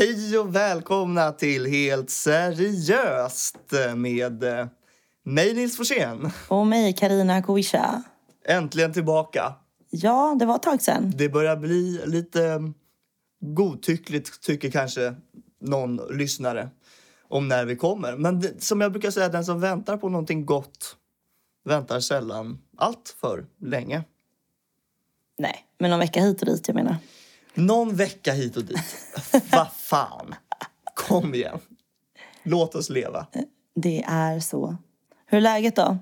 Hej och välkomna till Helt seriöst med eh, mig Nils Forsén. Och mig, Karina Kowisha. Äntligen tillbaka. Ja, det var ett tag sedan. Det börjar bli lite godtyckligt tycker kanske någon lyssnare om när vi kommer. Men det, som jag brukar säga, den som väntar på någonting gott väntar sällan allt för länge. Nej, men någon vecka hit och dit, jag menar. Någon vecka hit och dit. Vad fan. Kom igen. Låt oss leva. Det är så. Hur är läget då?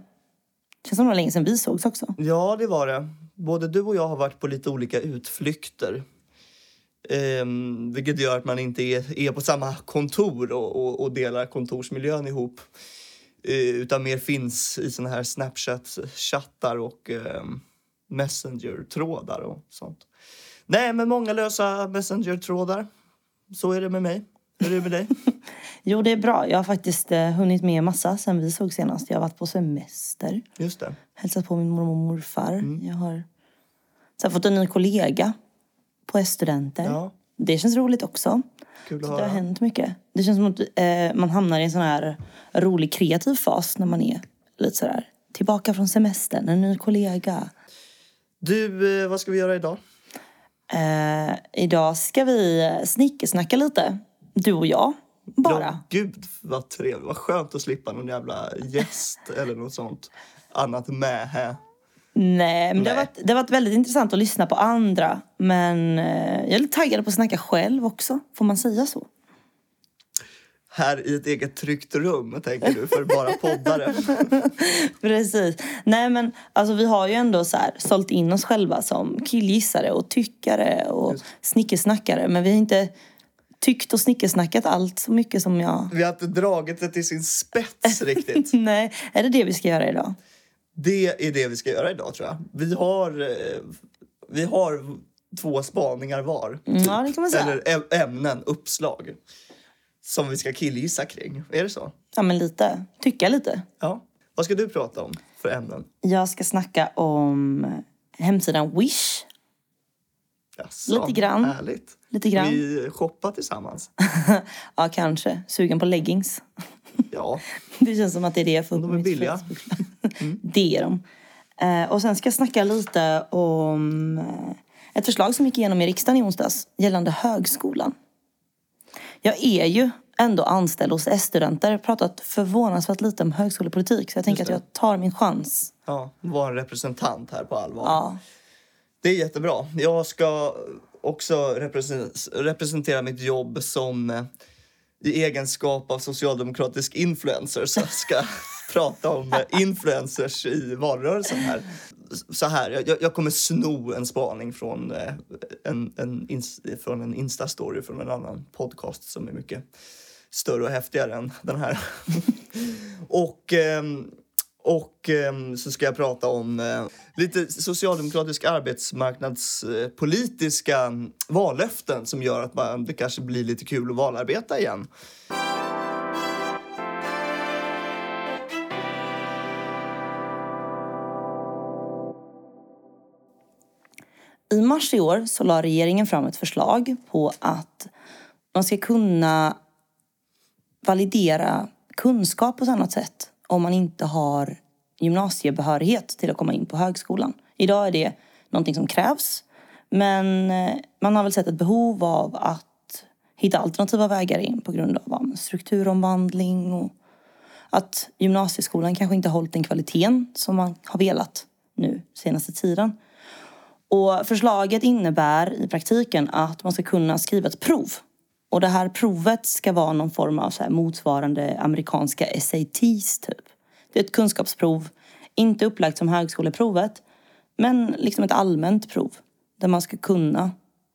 Känns som det var länge sedan vi sågs också. Ja, det var det. Både du och jag har varit på lite olika utflykter. Ehm, vilket gör att man inte är, är på samma kontor och, och, och delar kontorsmiljön ihop. Eh, utan mer finns i såna här Snapchat-chattar och ehm, Messenger-trådar och sånt. Nej, men många lösa Messenger-trådar. Så är det med mig. Hur är det med dig? Jo, det är bra. Jag har faktiskt eh, hunnit med massa sen vi såg senast. Jag har varit på semester. Just det. Hälsat på min mormor och morfar. Jag har sen fått en ny kollega på S-studenter. Ja. Det känns roligt också. Kul att det har hänt mycket. Det känns som att eh, man hamnar i en sån här rolig kreativ fas när man är lite sådär tillbaka från semestern, en ny kollega. Du, eh, vad ska vi göra idag? Eh, idag ska vi snickesnacka lite. Du och jag, bara. Ja, gud vad trevligt. Vad skönt att slippa någon jävla gäst eller något sånt annat med här. Nej, men Det, har Nej. varit, det har varit väldigt intressant att lyssna på andra. Men eh, jag är lite taggad på att snacka själv också. Får man säga så? Här i ett eget tryggt rum, tänker du, för bara poddare. Precis. Nej men alltså vi har ju ändå så här sålt in oss själva som killgissare och tyckare och Just. snickesnackare. Men vi har inte tyckt och snickesnackat allt så mycket som jag... Vi har inte dragit det till sin spets riktigt. Nej, är det det vi ska göra idag? Det är det vi ska göra idag, tror jag. Vi har, eh, vi har två spaningar var. Mm, ja, man säga. Eller ämnen, uppslag. Som vi ska killgissa kring. Är det så? Ja men lite. Tycka lite. Ja. Vad ska du prata om för ämnen? Jag ska snacka om hemsidan Wish. Jaså, Lite grann. Härligt. Lite grann. Vi shoppar tillsammans. Ja, kanske. Sugen på leggings. Ja. Det känns som att det är det jag får upp De är billiga. Mm. Det är de. Eh, och sen ska jag snacka lite om eh, ett förslag som gick igenom i riksdagen i onsdags gällande högskolan. Jag är ju ändå anställd hos S-studenter, pratat förvånansvärt lite om högskolepolitik. Så jag tänker att jag tar min chans. ja, var en representant här på allvar. Ja. Det är jättebra. Jag ska också represen- representera mitt jobb som eh, i egenskap av socialdemokratisk influencer så ska prata om eh, influencers i valrörelsen här. Så här, jag, jag kommer sno en spaning från eh, en, en, från en Insta-story från en annan podcast som är mycket större och häftigare än den här. och ehm, och eh, så ska jag prata om eh, lite socialdemokratisk arbetsmarknadspolitiska mm, vallöften som gör att man, det kanske blir lite kul att valarbeta igen. I mars i år så la regeringen fram ett förslag på att man ska kunna validera kunskap på ett annat sätt om man inte har gymnasiebehörighet till att komma in på högskolan. Idag är det någonting som krävs. Men eh, man har väl sett ett behov av att hitta alternativa vägar in på grund av strukturomvandling och att gymnasieskolan kanske inte har hållit den kvaliteten som man har velat nu senaste tiden. Och förslaget innebär i praktiken att man ska kunna skriva ett prov. Och det här provet ska vara någon form av så här motsvarande amerikanska SATs typ. Det är ett kunskapsprov, inte upplagt som högskoleprovet, men liksom ett allmänt prov. Där man ska kunna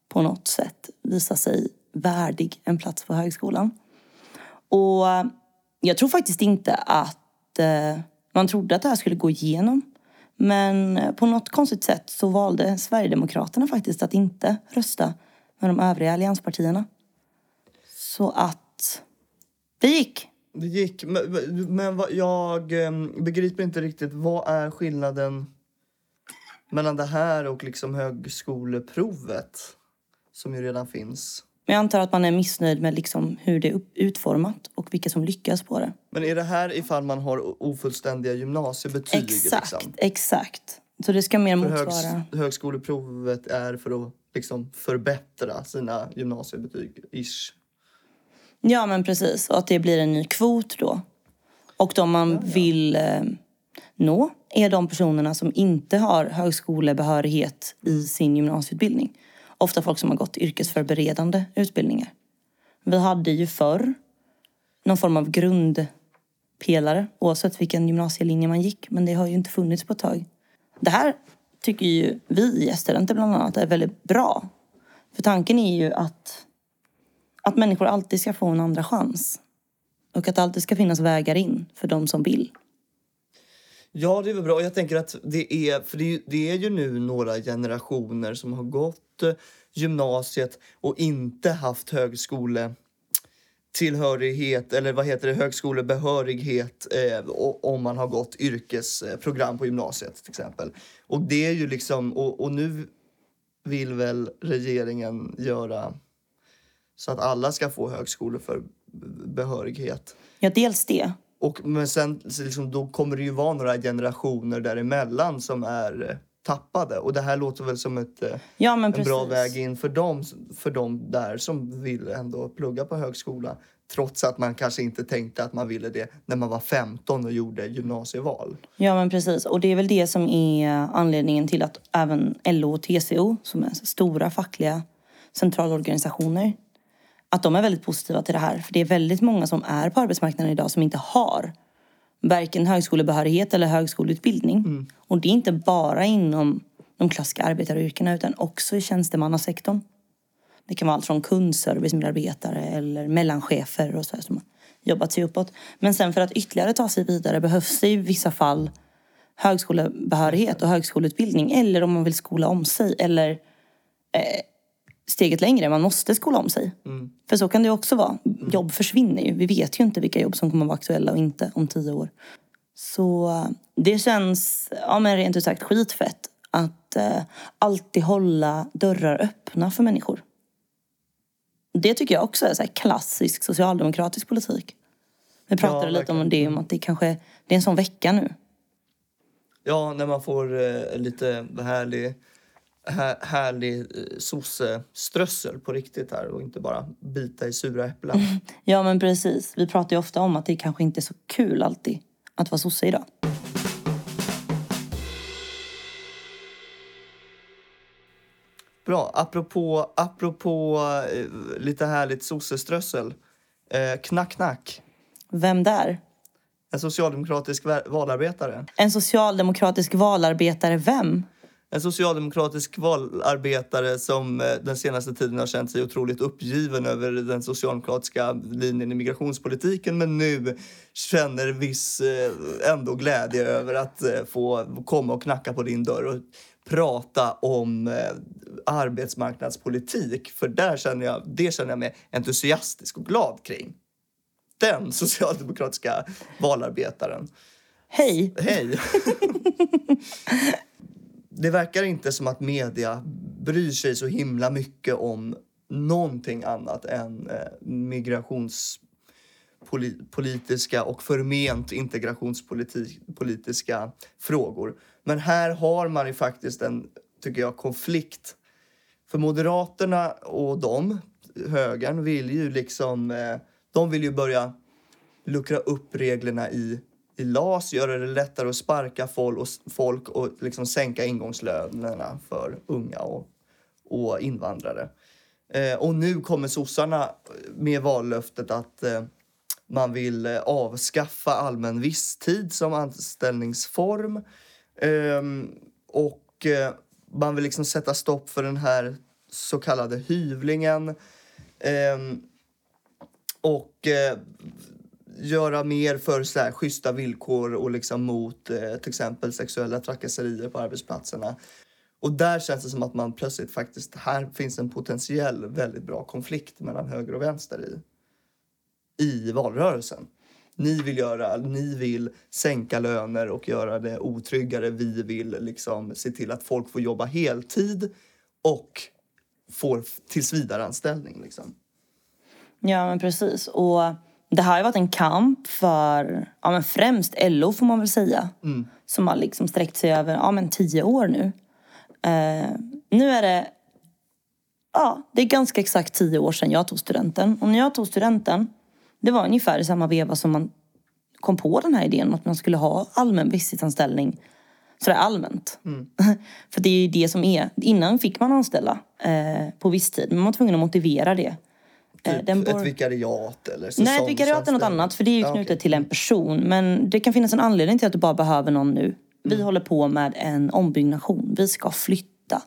på något sätt visa sig värdig en plats på högskolan. Och eh, jag tror faktiskt inte att eh, man trodde att det här skulle gå igenom. Men eh, på något konstigt sätt så valde Sverigedemokraterna faktiskt att inte rösta med de övriga allianspartierna. Så att det gick. Det gick, men, men vad, jag em, begriper inte riktigt vad är skillnaden mellan det här och liksom högskoleprovet som ju redan finns. Men jag antar att man är missnöjd med liksom hur det är utformat och vilka som lyckas på det. Men är det här ifall man har ofullständiga gymnasiebetyg? Exakt, Liksom? exakt. Så det ska mer För motsvara... högs högskoleprovet är för att liksom förbättra sina gymnasiebetyg, ish. Ja, men precis. Och att det blir en ny kvot då. Och de man vill eh, nå är de personerna som inte har högskolebehörighet i sin gymnasieutbildning. Ofta folk som har gått yrkesförberedande utbildningar. Vi hade ju förr någon form av grundpelare oavsett vilken gymnasielinje man gick. Men det har ju inte funnits på ett tag. Det här tycker ju vi gäststudenter bland annat är väldigt bra. För tanken är ju att att människor alltid ska få en andra chans. Och att det alltid ska finnas vägar in för de som vill. Ja, det är väl bra. Jag tänker att det är, för det är, ju- det är ju nu några generationer som har gått eh, gymnasiet och inte haft högskole tillhörighet eller vad heter det, högskolebehörighet eh, om man har gått yrkesprogram på gymnasiet till exempel. Och det är ju liksom, och, och nu vill väl regeringen göra så att alla ska få högskolebehörighet. Ja, dels det. Och, men sen liksom, då kommer det ju vara några generationer däremellan som är eh, tappade. Och det här låter väl som ett, eh, Ja, en precis. bra väg in för dem, för dem där som vill ändå plugga på högskola. Trots att man kanske inte tänkte att man ville det när man var 15 och gjorde gymnasieval. Ja, men precis. Och det är väl det som är anledningen till att även LO och TCO, som är stora fackliga centralorganisationer, att de är väldigt positiva till det här. För det är väldigt många som är på arbetsmarknaden idag som inte har varken högskolebehörighet eller högskoleutbildning. Och det är inte bara inom de klassiska arbetaryrkena utan också i tjänstemannasektorn. Det kan vara allt från kundservicemedarbetare eller mellanchefer och så här som har jobbat sig uppåt. Men sen för att ytterligare ta sig vidare behövs det i vissa fall högskolebehörighet och högskoleutbildning. Eller om man vill skola om sig. Eller eh, steget längre, man måste skola om sig. För så kan det också vara. Jobb försvinner ju. Vi vet ju inte vilka jobb som kommer vara aktuella och inte om tio år. Så eh, det känns, ja men rent ut sagt skitfett att eh, alltid hålla dörrar öppna för människor. Det tycker jag också är så här klassisk socialdemokratisk politik. Vi pratade lite om det, om att det kanske det är en sån vecka nu. Ja, när man får eh, lite härlig, här, härlig eh, sosseströssel på riktigt här och inte bara bita i sura äpplen. Ja men precis. Vi pratar ju ofta om att det kanske inte är så kul alltid att vara sosse idag. Bra. Apropå, apropå eh, lite härligt sosseströssel. Eh, knack, knack. Vem där? En socialdemokratisk va- valarbetare. En socialdemokratisk valarbetare, vem? En socialdemokratisk valarbetare som eh, den senaste tiden har känt sig otroligt uppgiven över den socialdemokratiska linjen i migrationspolitiken men nu känner viss eh, ändå glädje över att eh, få komma och knacka på din dörr och prata om arbetsmarknadspolitik. För där känner jag, det känner jag mig entusiastisk och glad kring. Den socialdemokratiska valarbetaren. Hej! Hej! det verkar inte som att media bryr sig så himla mycket om någonting annat än eh, migrationspolitiska och förment integrationspolitiska frågor. Men här har man ju faktiskt en, tycker jag, konflikt. För Moderaterna och de, högern, vill ju liksom... Eh, de vill ju börja luckra upp reglerna i, i LAS, göra det lättare att sparka folk och, folk och liksom sänka ingångslönerna för unga och, och invandrare. Eh, och nu kommer sossarna med vallöftet att eh, man vill eh, avskaffa allmän visstid som anställningsform. Eh, och eh, man vill liksom sätta stopp för den här så kallade hyvlingen. Ehm, och eh, göra mer för så här, schyssta villkor och liksom mot eh, till exempel sexuella trakasserier på arbetsplatserna. Och där känns det som att man plötsligt faktiskt, här finns en potentiell väldigt bra konflikt mellan höger och vänster i, i valrörelsen. Ni vill, göra, ni vill sänka löner och göra det otryggare. Vi vill liksom se till att folk får jobba heltid och får tillsvidareanställning. Liksom. Ja, men precis. Och det har ju varit en kamp för ja, men främst LO, får man väl säga. Som har liksom sträckt sig över ja, men tio år nu. Eh, nu är det ja, det är ganska exakt tio år sedan jag tog studenten. Och när jag tog studenten, det var ungefär i samma veva som man kom på den här idén att man skulle ha allmän visstidsanställning sådär allmänt. För det är ju det som är. Innan fick man anställa eh, på visstid, men man var tvungen att motivera det. Eh, Typ den bor- Ett vikariat eller Nej, ett vikariat är något annat för det är ju knutet okej. till en person. Men det kan finnas en anledning till att du bara behöver någon nu. Vi Mm. håller på med en ombyggnation. Vi ska flytta.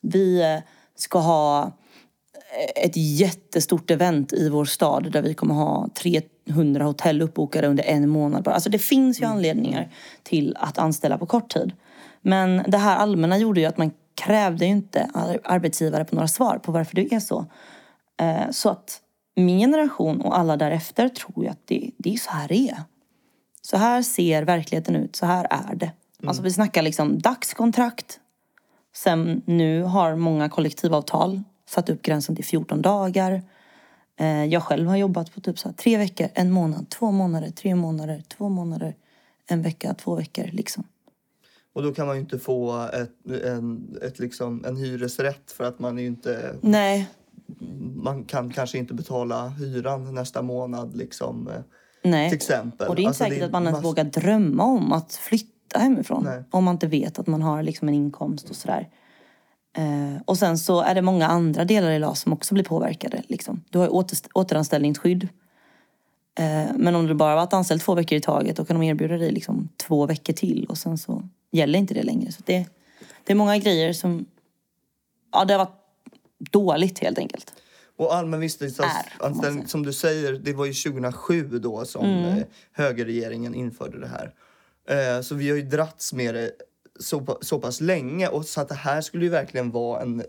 Vi eh, ska ha eh, ett jättestort event i vår stad där vi kommer ha 300 hotell uppbokade under en månad. Alltså det finns Mm. ju anledningar till att anställa på kort tid. Men det här allmänna gjorde ju att man krävde ju inte ar- arbetsgivare på några svar på varför det är så. Eh, Så att min generation och alla därefter tror ju att det, det är så här det är. Så här ser verkligheten ut, så här är det. Alltså vi snackar liksom dagskontrakt. Sen nu har många kollektivavtal satt upp gränsen till 14 dagar. Eh, Jag själv har jobbat på typ så tre veckor, en månad, två månader, tre månader, två månader, en vecka, två veckor liksom. Och då kan man ju inte få ett, en, ett liksom, en hyresrätt för att man är ju inte... Nej, Man kan kanske inte betala hyran nästa månad liksom. eh, nej. Till exempel. Och det är inte Alltså, säkert är att man ens mass- vågar drömma om att flytta hemifrån. Nej. Om man inte vet att man har liksom en inkomst och sådär. Eh, och sen så är det många andra delar i LAS som också blir påverkade. Liksom. Du har ju åter, återanställningsskydd. Eh, men om du bara varit anställd två veckor i taget då kan de erbjuda dig liksom två veckor till och sen så gäller inte det längre. Så det, det är många grejer som... Ja, det har varit dåligt helt enkelt. Och allmän visstidsanställning, som du säger, det var ju 2007 då som Mm. eh, högerregeringen införde det här. Eh, så vi har ju dratts med det så, så pass länge och så att det här skulle ju verkligen vara en,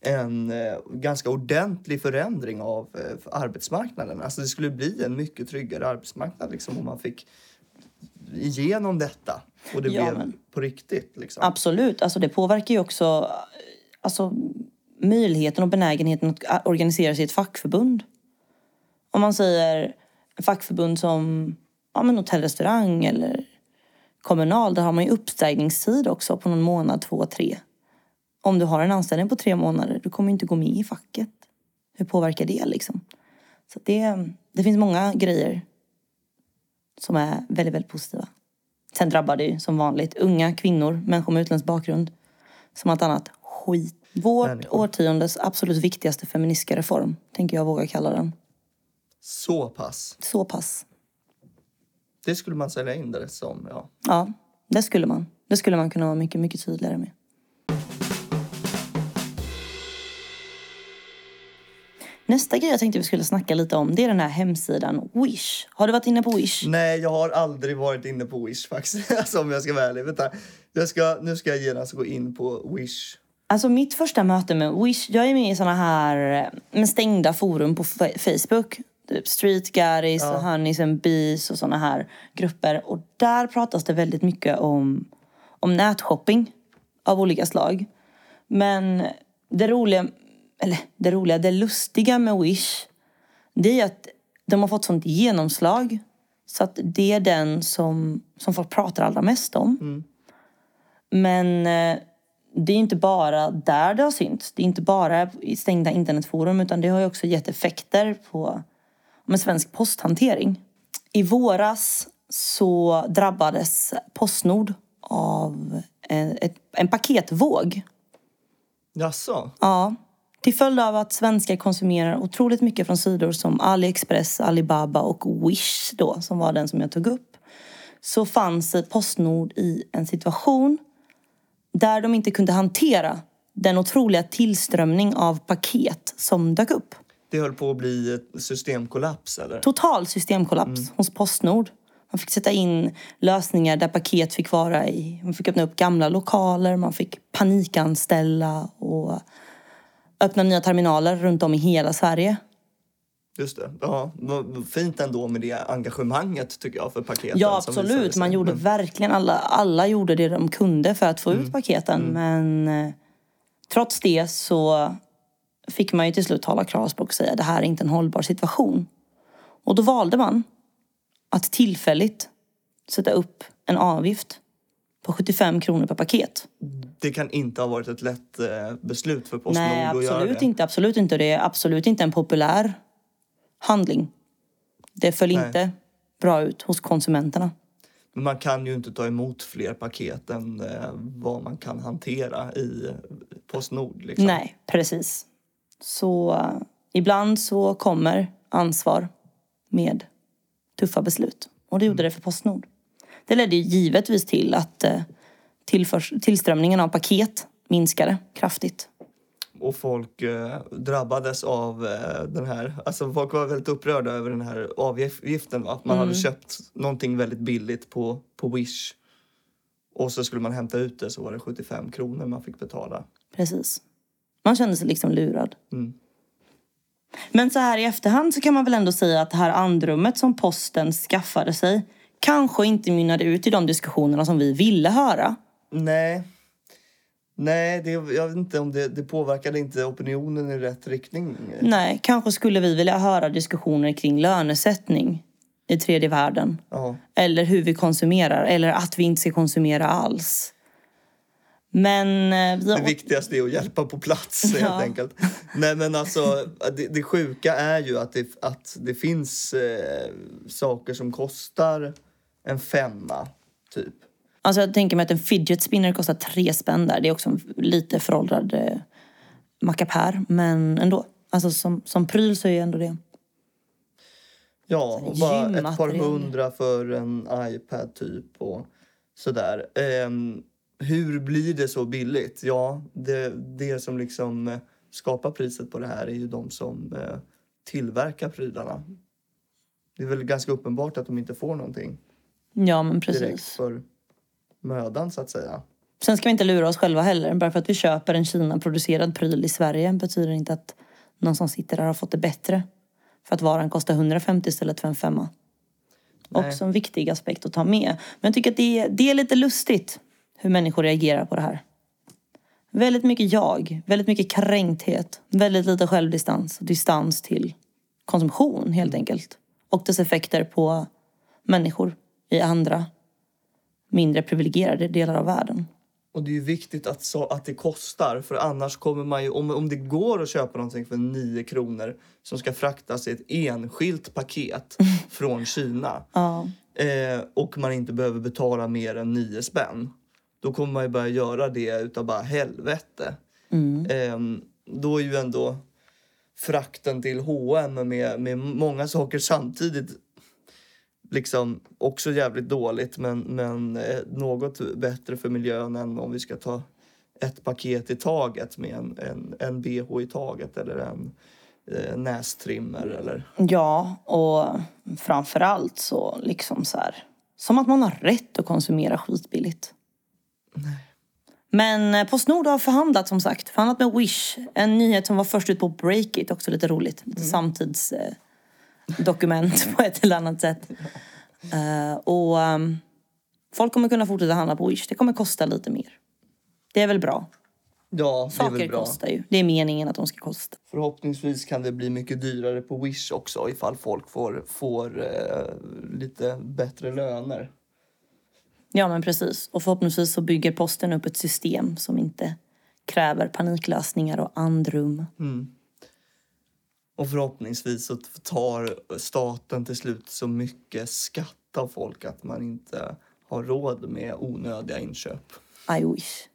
en eh, ganska ordentlig förändring av arbetsmarknaden. Alltså det skulle bli en mycket tryggare arbetsmarknad liksom om man fick igenom detta och det Ja, blev men- på riktigt liksom. Absolut. Alltså det påverkar ju också alltså, möjligheten och benägenheten att organisera sig i ett fackförbund. Om man säger fackförbund som ja, men hotell, restaurang eller kommunal. Där har man ju uppsägningstid också på någon månad, två, tre. Om du har en anställning på tre månader, du kommer inte gå med i facket. Hur påverkar det liksom? Så det, det finns många grejer som är väldigt, väldigt positiva. Sen drabbar det ju som vanligt unga kvinnor, människor med utländsk bakgrund, som allt annat skit. Vårt Människor. årtiondes absolut viktigaste feministiska reform, tänker jag våga kalla den. Så pass. Så pass. Det skulle man sälja in det som, ja. Ja, det skulle man. Det skulle man kunna vara mycket, mycket tydligare med. Nästa grej jag tänkte vi skulle snacka lite om, det är den här hemsidan Wish. Har du varit inne på Wish? Nej, jag har aldrig varit inne på Wish faktiskt. Alltså, om jag ska vara ärlig. Vänta. Jag ska, nu ska jag genast gå in på Wish. Alltså mitt första möte med Wish, jag är med i såna här eh, med stängda forum på Fa- Facebook. Typ Street Garis och Honeys and Bees och såna här grupper. Och där pratas det väldigt mycket om, om nätshopping av olika slag. Men det roliga, eller det roliga, det lustiga med Wish, det är att de har fått sånt genomslag. Så att det är den som, som folk pratar allra mest om. Men eh, det är inte bara där det har synts. Det är inte bara i stängda internetforum utan det har ju också gett effekter på med svensk posthantering. I våras så drabbades Postnord av en, en paketvåg. Jaså? Ja, till följd av att svenskar konsumerar otroligt mycket från sidor som AliExpress, Alibaba och Wish då, som var den som jag tog upp. Så fanns Postnord i en situation där de inte kunde hantera den otroliga tillströmning av paket som dök upp. Det höll på att bli ett systemkollaps, eller? Total systemkollaps hos Postnord. Man fick sätta in lösningar där paket fick vara i. Man fick öppna upp gamla lokaler, man fick panikanställa och öppna nya terminaler runt om i hela Sverige. Just det. Ja, fint ändå med det engagemanget, tycker jag, för paketen. Ja, absolut. Man gjorde Men- verkligen, alla, alla gjorde det de kunde för att få ut paketen. Men eh, trots det så fick man ju till slut tala klarspråk och säga det här är inte en hållbar situation. Och då valde man att tillfälligt sätta upp en avgift på 75 kronor per paket. Det kan inte ha varit ett lätt eh, beslut för Postnord Nej, att göra absolut det. inte. Absolut inte. Det är absolut inte en populär handling. Det föll Nej. inte bra ut hos konsumenterna. Men man kan ju inte ta emot fler paket än eh, vad man kan hantera i Postnord. Liksom. Nej, precis. Så eh, ibland så kommer ansvar med tuffa beslut. Och det gjorde det för Postnord. Det ledde givetvis till att eh, tillströmningen av paket minskade kraftigt. Och folk eh, drabbades av eh, den här... Alltså folk var väldigt upprörda över den här avgiften. Va? Man Mm. hade köpt någonting väldigt billigt på, på Wish. Och så skulle man hämta ut det så var det 75 kronor man fick betala. Precis. Man kände sig liksom lurad. Mm. Men så här i efterhand så kan man väl ändå säga att det här andrummet som posten skaffade sig kanske inte mynnade ut i de diskussionerna som vi ville höra. Nej. Nej, det, jag vet inte om det, det påverkade inte opinionen i rätt riktning. Nej, kanske skulle vi vilja höra diskussioner kring lönesättning i tredje världen. Ja. Eller hur vi konsumerar, eller att vi inte ska konsumera alls. Men eh, vi Det har... viktigaste är att hjälpa på plats helt Ja. enkelt. Nej men alltså det, det sjuka är ju att det, att det finns eh, saker som kostar en femma typ. Alltså jag tänker mig att en fidget spinner kostar tre spänn där. Det är också en lite föråldrad eh, mackapär, men ändå. Alltså som, som pryl så är ändå det. Ja, och bara ett par hundra för en iPad typ och sådär. Ehm, hur blir det så billigt? Ja, det, det som liksom eh, skapar priset på det här är ju de som eh, tillverkar prylarna. Det är väl ganska uppenbart att de inte får någonting Ja, men direkt precis. för mödan så att säga. Sen ska vi inte lura oss själva heller. Bara för att vi köper en Kina-producerad pryl i Sverige betyder inte att någon som sitter där har fått det bättre. För att varan kostar 150 istället för en femma. Nej. Också en viktig aspekt att ta med. Men jag tycker att det är, det är lite lustigt hur människor reagerar på det här. Väldigt mycket jag, väldigt mycket kränkthet, väldigt lite självdistans och distans till konsumtion helt enkelt. Och dess effekter på människor i andra mindre privilegierade delar av världen. Och det är ju viktigt att, så, att det kostar för annars kommer man ju, om, om det går att köpa någonting för 9 kronor som ska fraktas i ett enskilt paket från Kina Ja, eh, och man inte behöver betala mer än 9 spänn. Då kommer man ju börja göra det utav bara helvete. Eh, då är ju ändå frakten till H&M med, med många saker samtidigt liksom också jävligt dåligt men, men eh, något bättre för miljön än om vi ska ta ett paket i taget med en, en, en bh i taget eller en eh, nästrimmer eller... ja och framförallt så liksom så här. Som att man har rätt att konsumera skitbilligt. Men eh, Postnord har förhandlat som sagt. Förhandlat med Wish. En nyhet som var först ut på Breakit. Också lite roligt. Lite samtidsdokument eh, dokument på ett eller annat sätt. Eh, och ehm, folk kommer kunna fortsätta handla på Wish. Det kommer kosta lite mer. Det är väl bra. Ja, det är väl Saker bra. kostar ju. Det är meningen att de ska kosta. Förhoppningsvis kan det bli mycket dyrare på Wish också ifall folk får, får eh, lite bättre löner. Ja men precis. Och förhoppningsvis så bygger posten upp ett system som inte kräver paniklösningar och andrum. Och förhoppningsvis så tar staten till slut så mycket skatt av folk att man inte har råd med onödiga inköp. I wish.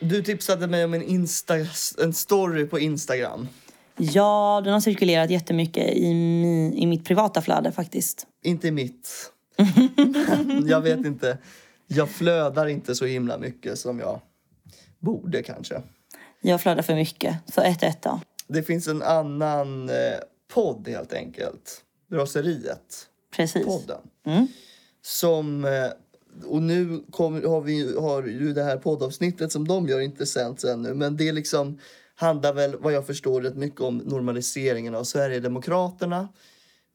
Du tipsade mig om en, Insta, en story på Instagram. Ja, den har cirkulerat jättemycket i, mi, i mitt privata flöde faktiskt. Inte mitt. jag vet inte. Jag flödar inte så himla mycket som jag borde kanske. Jag flödar för mycket, så ett ett då. Det finns en annan eh, podd helt enkelt. Raseriet. Precis. podden. Mm. Som, eh, och nu kom, har vi har ju det här poddavsnittet som de gör inte sänts ännu. Men det liksom handlar väl vad jag förstår rätt mycket om normaliseringen av Sverigedemokraterna.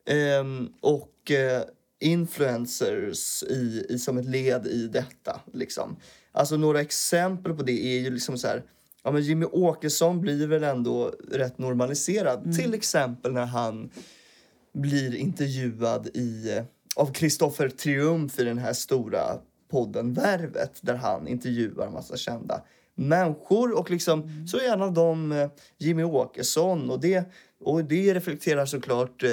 Ehm, och eh, influencers i, i, som ett led i detta. Liksom. Alltså några exempel på det är ju liksom så här. Ja, men Jimmy Åkesson blir väl ändå rätt normaliserad. Till exempel när han blir intervjuad i, eh, av Kristoffer Triumf i den här stora podden Värvet där han intervjuar en massa kända människor. Och liksom så är en av dem eh, Jimmy Åkesson. Och det, och det reflekterar såklart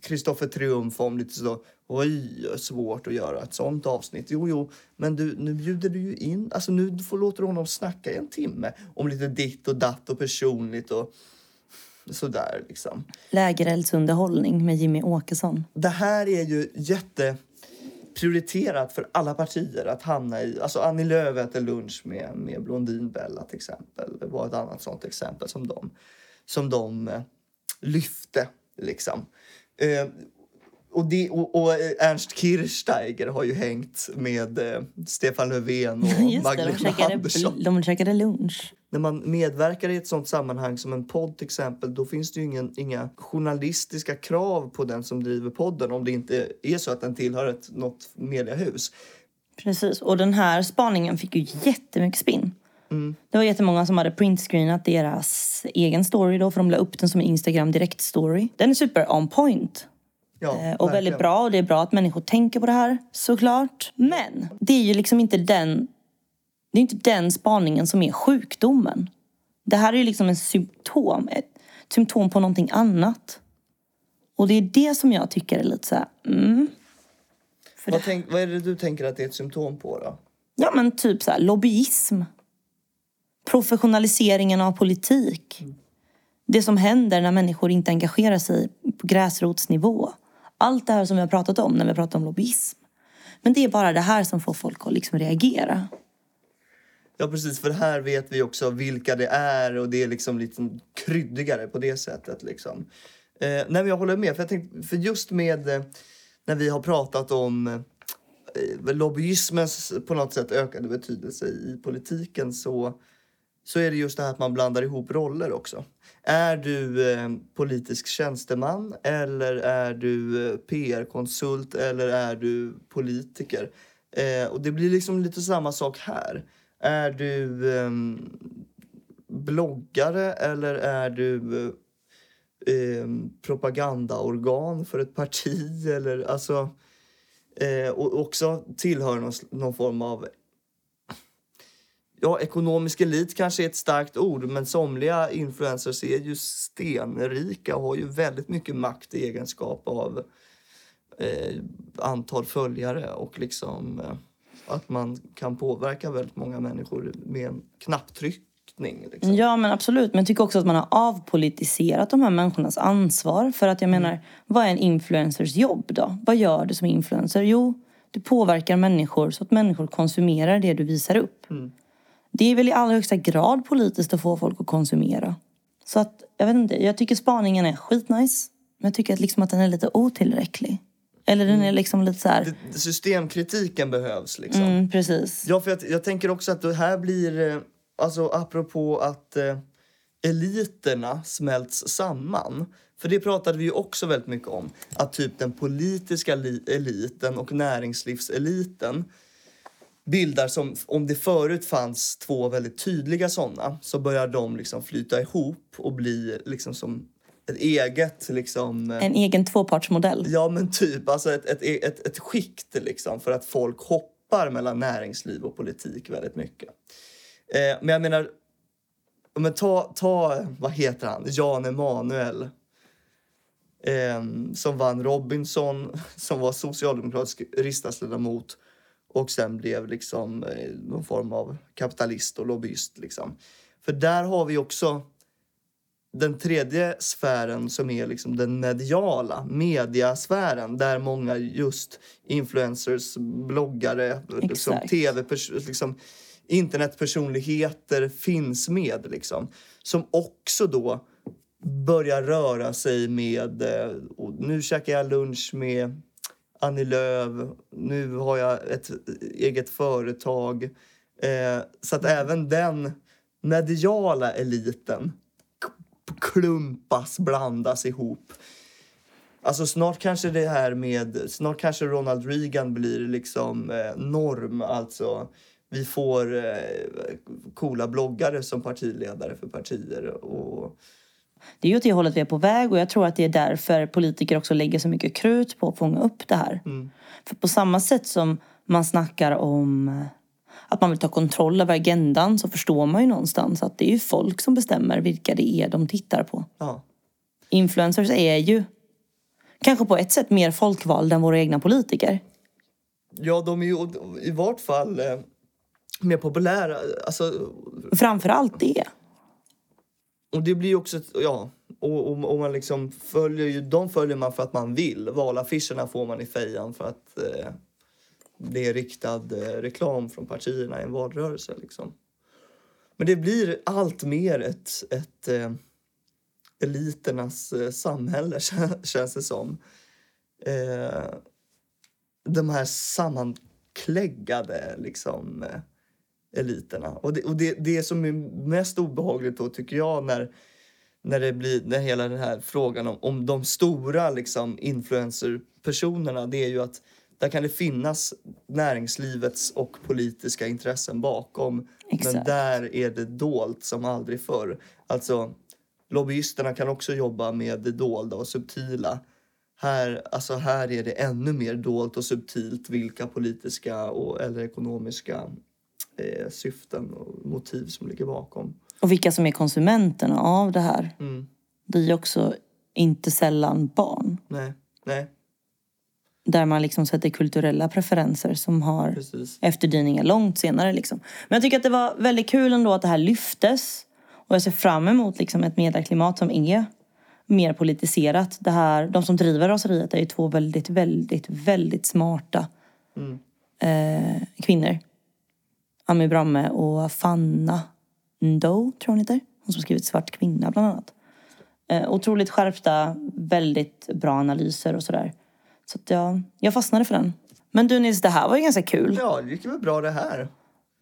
Kristoffer eh, Triumf om lite så oj, svårt att göra ett sånt avsnitt. Jo, jo, men du, nu bjuder du ju in, alltså nu får låter du honom snacka i en timme om lite ditt och datt och personligt och sådär liksom. Lägereldsunderhållning med Jimmy Åkesson. Det här är ju jätte prioriterat för alla partier att hamna i... Alltså Annie Lööf äter lunch med, med Blondinbella till exempel. Det var ett annat sånt exempel som de, som de eh, lyfte. Liksom. Eh, och, det, och, och, Ernst Kirchsteiger har ju hängt med eh, Stefan Löfven och Just det, Magdalena de käkade, Andersson. de käkade lunch. När man medverkar i ett sånt sammanhang som en podd till exempel, då finns det ju ingen, inga journalistiska krav på den som driver podden om det inte är så att den tillhör ett, något mediehus. Precis, och den här spaningen fick ju jättemycket spinn. Det var jättemånga som hade printscreenat deras egen story då, för de la upp den som en Instagram direkt story. Den är super on point. Ja, Eh, och verkligen. väldigt bra och det är bra att människor tänker på det här såklart. Men det är ju liksom inte den det är inte den spaningen som är sjukdomen. Det här är ju liksom en symptom, ett symptom på någonting annat. Och det är det som jag tycker är lite så här, mm. Vad, tänk, vad är det du tänker att det är ett symptom på då? ja men typ så här, lobbyism. Professionaliseringen av politik. Det som händer när människor inte engagerar sig på gräsrotsnivå. Allt det här som vi har pratat om när vi har pratat om lobbyism. Men det är bara det här som får folk att liksom reagera. Ja precis, för här vet vi också vilka det är och det är liksom lite kryddigare på det sättet. Liksom. Eh, nej men jag håller med, för, jag tänkte, för just med eh, när vi har pratat om eh, lobbyismens på något sätt ökade betydelse i politiken så, så är det just det här att man blandar ihop roller också. Är du eh, politisk tjänsteman eller är du eh, PR-konsult eller är du politiker? Eh, och det blir liksom lite samma sak här. Är du ehm, bloggare eller är du eh, ehm, propagandaorgan för ett parti? Eller, alltså, eh, och också tillhör någon, någon form av... Ja, ekonomisk elit kanske är ett starkt ord men somliga influencers är ju stenrika och har ju väldigt mycket makt i egenskap av eh, antal följare och liksom eh, att man kan påverka väldigt många människor med en knapptryckning. Liksom. Ja men absolut, men jag tycker också att man har avpolitiserat de här människornas ansvar. För att jag menar, vad är en influencers jobb då? Vad gör du som influencer? Jo, du påverkar människor så att människor konsumerar det du visar upp. Det är väl i allra högsta grad politiskt att få folk att konsumera. Så att, jag vet inte, jag tycker spaningen är skitnice. Men jag tycker att, liksom att den är lite otillräcklig. Eller den är liksom lite så här, Systemkritiken behövs. Liksom. mm, precis. Ja, för jag, jag tänker också att det här blir... eh, Alltså apropå att eh, eliterna smälts samman. För det pratade vi ju också väldigt mycket om. Att typ den politiska li- eliten och näringslivseliten bildar som... Om det förut fanns två väldigt tydliga såna så börjar de liksom flyta ihop och bli liksom som ett eget liksom... eh, En egen tvåpartsmodell. Ja, men typ. Alltså ett, ett, ett, ett skikt liksom, för att folk hoppar mellan näringsliv och politik väldigt mycket. Eh, men jag menar, men ta, ta, vad heter han, Jan Emanuel eh, som vann Robinson, som var socialdemokratisk riksdagsledamot och sen blev liksom eh, någon form av kapitalist och lobbyist. Liksom. För där har vi också den tredje sfären som är liksom den mediala, mediasfären där många just influencers, bloggare, liksom tv liksom internetpersonligheter finns med. Liksom, som också då börjar röra sig med... eh, Och nu käkar jag lunch med Annie Lööf. Nu har jag ett eget företag. Eh, så att även den mediala eliten klumpas, blandas ihop. Alltså snart kanske det här med, snart kanske Ronald Reagan blir liksom eh, norm, alltså vi får eh, coola bloggare som partiledare för partier. Och, det är ju åt det hållet vi är på väg och jag tror att det är därför politiker också lägger så mycket krut på att fånga upp det här. För på samma sätt som man snackar om eh, att man vill ta kontroll över agendan så förstår man ju någonstans att det är ju folk som bestämmer vilka det är de tittar på. ja, Influencers är ju kanske på ett sätt mer folkvalda än våra egna politiker. ja, de är ju i vart fall eh, mer populära. Alltså, Framför allt det och det blir ju också... ett- Ja, och, och, och man liksom följer ju, de följer man för att man vill. Valaffischerna får man i fejan för att eh, det är riktad eh, reklam från partierna i en valrörelse. Liksom. Men det blir allt mer ett, ett eh, eliternas eh, samhälle, känns det som. Eh, de här sammankläggade liksom, eh, eliterna. Och, det, och det, det som är mest obehagligt då, tycker jag, när, när det blir när hela den här frågan om, om de stora liksom, influencerpersonerna, det är ju att där kan det finnas näringslivets och politiska intressen bakom. Men Exakt. där är det dolt som aldrig förr. Alltså, lobbyisterna kan också jobba med det dolda och subtila. Här, alltså här är det ännu mer dolt och subtilt vilka politiska och, eller ekonomiska eh, syften och motiv som ligger bakom. Och vilka som är konsumenterna av det här. Mm. Det är också inte sällan barn. Nej, nej, Där man liksom sätter kulturella preferenser som har precis. efterdyningar långt senare. Liksom. Men jag tycker att det var väldigt kul ändå att det här lyftes. Och jag ser fram emot liksom ett medieklimat som är mer politiserat. Det här, de som driver raseriet är ju två väldigt, väldigt, väldigt smarta eh, kvinnor. Ami Bramme och Fanna Ndo, tror hon heter. Hon som skrivit Svart kvinna bland annat. Eh, otroligt skärpta, väldigt bra analyser och sådär. Så att jag, jag fastnade för den. Men du Nils, det här var ju ganska kul. Ja, det gick väl bra det här.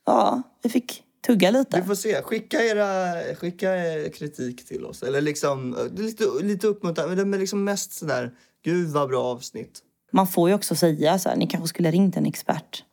Ja, vi fick tugga Vi lite. får se. Skicka era skicka er kritik till oss. Eller liksom, är lite, lite uppmuntrande. Men liksom mest sådär, gud vad bra avsnitt. Man får ju också säga så här, ni kanske skulle ringt en expert.